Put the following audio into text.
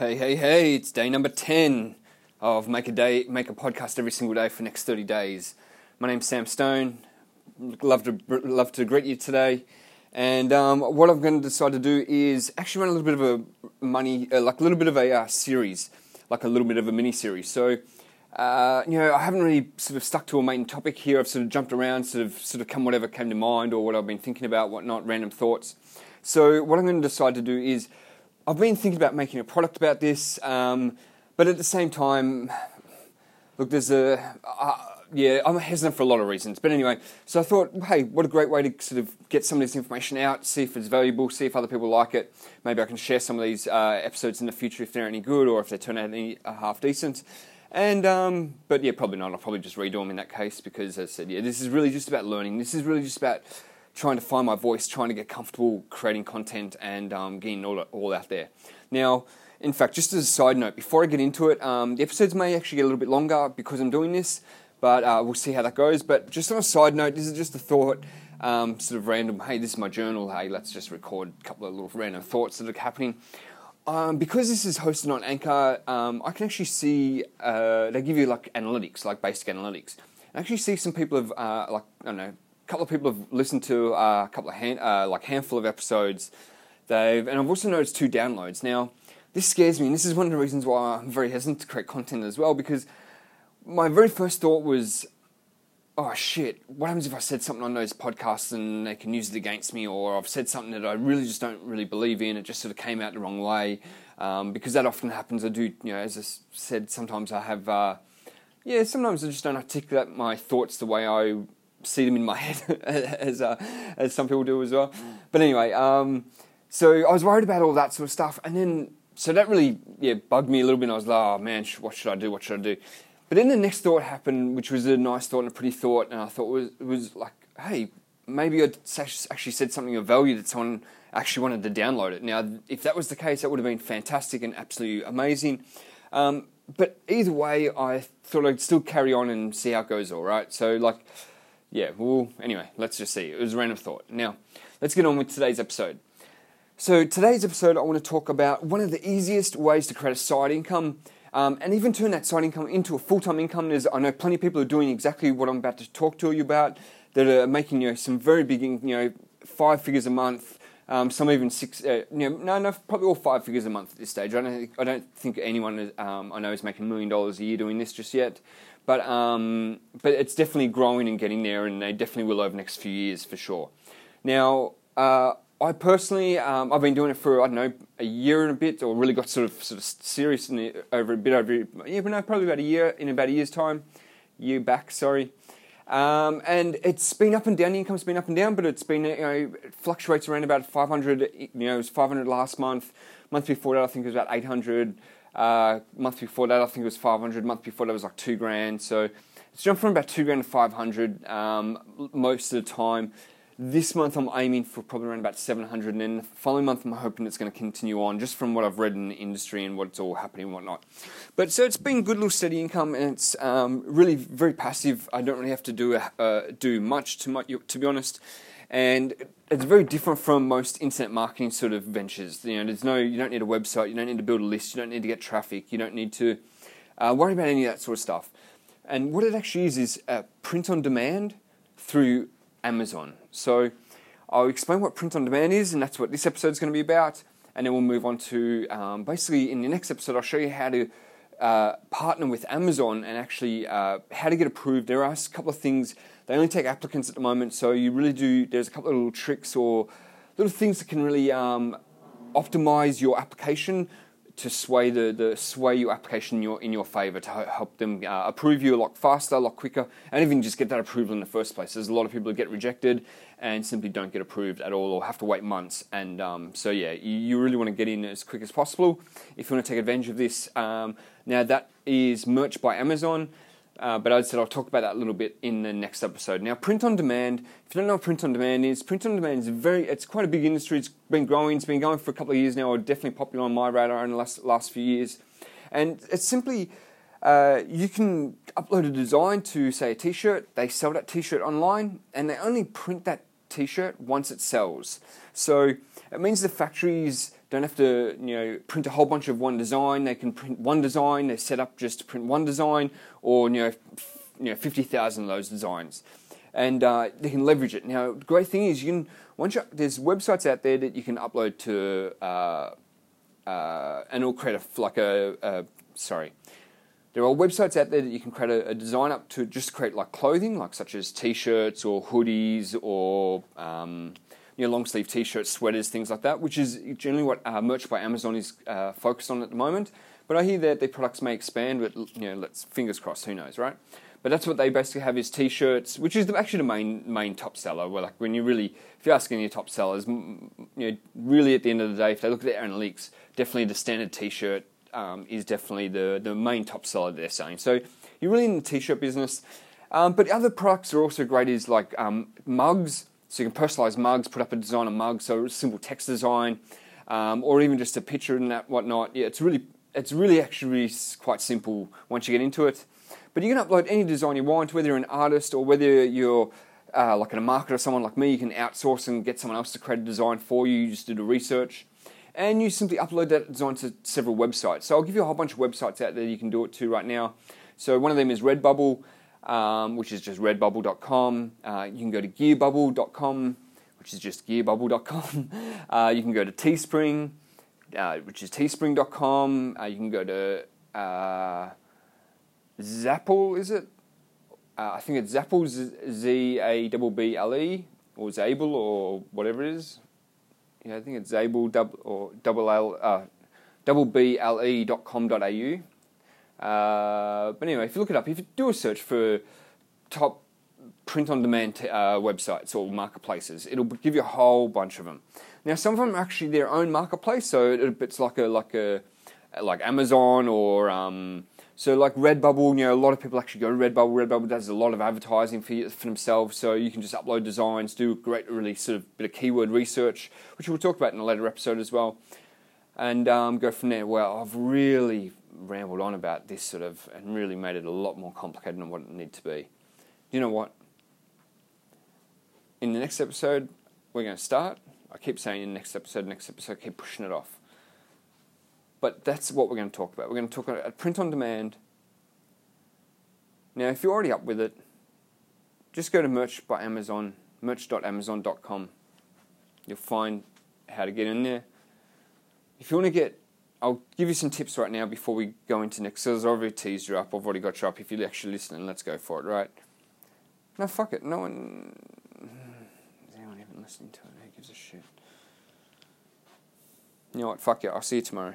Hey, hey, hey, it's day number 10 of Make a Day, Make a Podcast every single day for next 30 days. My name's Sam Stone. Love to, love to greet you today. And um, what I'm going to decide to do is actually run a little bit of a money, uh, like a little bit of a uh, series, like a little bit of a mini series. So, uh, you know, I haven't really sort of stuck to a main topic here. I've sort of jumped around, sort of, sort of come whatever came to mind or what I've been thinking about, whatnot, random thoughts. So, what I'm going to decide to do is I've been thinking about making a product about this, um, but at the same time, look, there's a. Uh, yeah, I'm hesitant for a lot of reasons. But anyway, so I thought, hey, what a great way to sort of get some of this information out, see if it's valuable, see if other people like it. Maybe I can share some of these uh, episodes in the future if they're any good or if they turn out any uh, half decent. And um, but yeah, probably not. I'll probably just redo them in that case because, as I said, yeah, this is really just about learning. This is really just about trying to find my voice, trying to get comfortable creating content and um, getting all, all out there. Now, in fact, just as a side note, before I get into it, um, the episodes may actually get a little bit longer because I'm doing this, but uh, we'll see how that goes. But just on a side note, this is just a thought, um, sort of random. Hey, this is my journal. Hey, let's just record a couple of little random thoughts that are happening. Um, because this is hosted on Anchor, um, I can actually see uh, they give you like analytics, like basic analytics. I actually see some people have uh, like I don't know couple of people have listened to uh, a couple of hand, uh, like handful of episodes. They've and I've also noticed two downloads. Now, this scares me, and this is one of the reasons why I'm very hesitant to create content as well. Because my very first thought was, oh shit, what happens if I said something on those podcasts and they can use it against me, or I've said something that I really just don't really believe in. It just sort of came out the wrong way. Um, because that often happens. I do, you know, as I said, sometimes I have. Uh, yeah, sometimes I just don't articulate my thoughts the way I see them in my head as uh, as some people do as well. But anyway, um, so I was worried about all that sort of stuff, and then so that really yeah bugged me a little bit. I was like, oh man, what should I do? What should I do? But then the next thought happened, which was a nice thought and a pretty thought, and I thought was was like, hey, maybe I actually said something of value that someone actually wanted to download it. Now, if that was the case, that would have been fantastic and absolutely amazing. Um, but either way, I thought I'd still carry on and see how it goes. All right, so like yeah, well, anyway, let's just see. It was a random thought. Now, let's get on with today's episode. So, today's episode, I want to talk about one of the easiest ways to create a side income um, and even turn that side income into a full time income. There's, I know plenty of people are doing exactly what I'm about to talk to you about that are making you know, some very big, you know, five figures a month. Um, some even six, uh, you know, no, no, probably all five figures a month at this stage. I don't, I don't think anyone um, I know is making a million dollars a year doing this just yet. But um, but it's definitely growing and getting there, and they definitely will over the next few years for sure. Now, uh, I personally, um, I've been doing it for I don't know a year and a bit, or really got sort of sort of serious in the, over a bit over yeah, but no, probably about a year in about a year's time, year back, sorry. Um, and it's been up and down. The income's been up and down, but it's been you know it fluctuates around about 500. You know, it was 500 last month. Month before that, I think it was about 800. Uh, month before that, I think it was 500. Month before that was like two grand. So it's jumped from about two grand to 500 um, most of the time. This month I'm aiming for probably around about 700, and then the following month I'm hoping it's going to continue on, just from what I've read in the industry and what's all happening and whatnot. But so it's been good little steady income, and it's um, really very passive. I don't really have to do uh, do much to much, to be honest and it's very different from most internet marketing sort of ventures. You know, there's no, you don't need a website, you don't need to build a list, you don't need to get traffic, you don't need to uh, worry about any of that sort of stuff. And what it actually is is uh, print on demand through Amazon. So I'll explain what print on demand is, and that's what this episode is going to be about. And then we'll move on to um, basically in the next episode, I'll show you how to uh, partner with Amazon and actually uh, how to get approved. There are a couple of things they only take applicants at the moment, so you really do. There's a couple of little tricks or little things that can really um, optimize your application to sway the, the sway your application in your in your favor to help them uh, approve you a lot faster, a lot quicker, and even just get that approval in the first place. There's a lot of people that get rejected and simply don't get approved at all, or have to wait months. And um, so yeah, you, you, really want to get in as quick as possible if you want to take advantage of this. Um, now that is merch by Amazon. Uh, but I said, I'll talk about that a little bit in the next episode. Now, print on demand. If you don't know what print on demand is, print on demand is very. It's quite a big industry. It's been growing. It's been going for a couple of years now. Or definitely popular on my radar in the last last few years. And it's simply uh, you can upload a design to say a T-shirt. They sell that T-shirt online, and they only print that T-shirt once it sells. So it means the factories don't have to you know print a whole bunch of one design. They can print one design. They're set up just to print one design, or you know, f- you know, fifty thousand of those designs, and uh, they can leverage it. Now, the great thing is you can once you, there's websites out there that you can upload to, uh, uh, and it'll create a like a, a sorry. There are websites out there that you can create a, a, design up to just create like clothing, like such as t-shirts or hoodies or um, you know, long sleeve t-shirts, sweaters, things like that, which is generally what uh, Merch by Amazon is uh, focused on at the moment. But I hear that their products may expand, but you know, let's fingers crossed. Who knows, right? But that's what they basically have is t-shirts, which is actually the main main top seller. Where like when you really, if you're asking your top sellers, you know, really at the end of the day, if they look at their analytics, definitely the standard t-shirt um, is definitely the the main top seller they're selling. So you're really in the t-shirt business. Um, but other products are also great. Is like um, mugs. So you can personalize mugs, put up a design of mugs, so simple text design, um, or even just a picture and that whatnot. Yeah, it's really it's really actually quite simple once you get into it. But you can upload any design you want, whether you're an artist or whether you're uh, like in a marketer, or someone like me. You can outsource and get someone else to create a design for you. You just do the research, and you simply upload that design to several websites. So I'll give you a whole bunch of websites out there you can do it to right now. So one of them is Redbubble um, which is just redbubble.com. Uh, you can go to gearbubble.com, which is just gearbubble.com. Uh, you can go to Teespring, uh, which is teespring.com. Uh, you can go to uh, Zapple, is it? Uh, I think it's Zapple, Z A B B L E, or Zable, or whatever it is. Yeah, I think it's Zable, double, or double L, uh, double B L E dot com dot au. Uh, but anyway, if you look it up, if you do a search for top print on demand uh, websites or marketplaces, it'll give you a whole bunch of them. Now, some of them are actually their own marketplace, so it's like a like a like Amazon or um, so like Redbubble. You know, a lot of people actually go to Redbubble. Redbubble does a lot of advertising for, for themselves, so you can just upload designs, do a great, really sort of bit of keyword research, which we'll talk about in a later episode as well, and um, go from there. Well, I've really rambled on about this sort of and really made it a lot more complicated than what it needed to be. You know what? In the next episode, we're going to start. I keep saying in the next episode, next episode, keep pushing it off. But that's what we're going to talk about. We're going to talk about print on demand. Now, if you're already up with it, just go to merch by Amazon, merch.amazon.com. You'll find how to get in there. If you want to get I'll give you some tips right now before we go into next. So I've already teased you up. I've already got you up. If you're actually listening, let's go for it, right? No, fuck it. No one. Is anyone even listening to it? Who gives a shit? You know what? Fuck it. I'll see you tomorrow.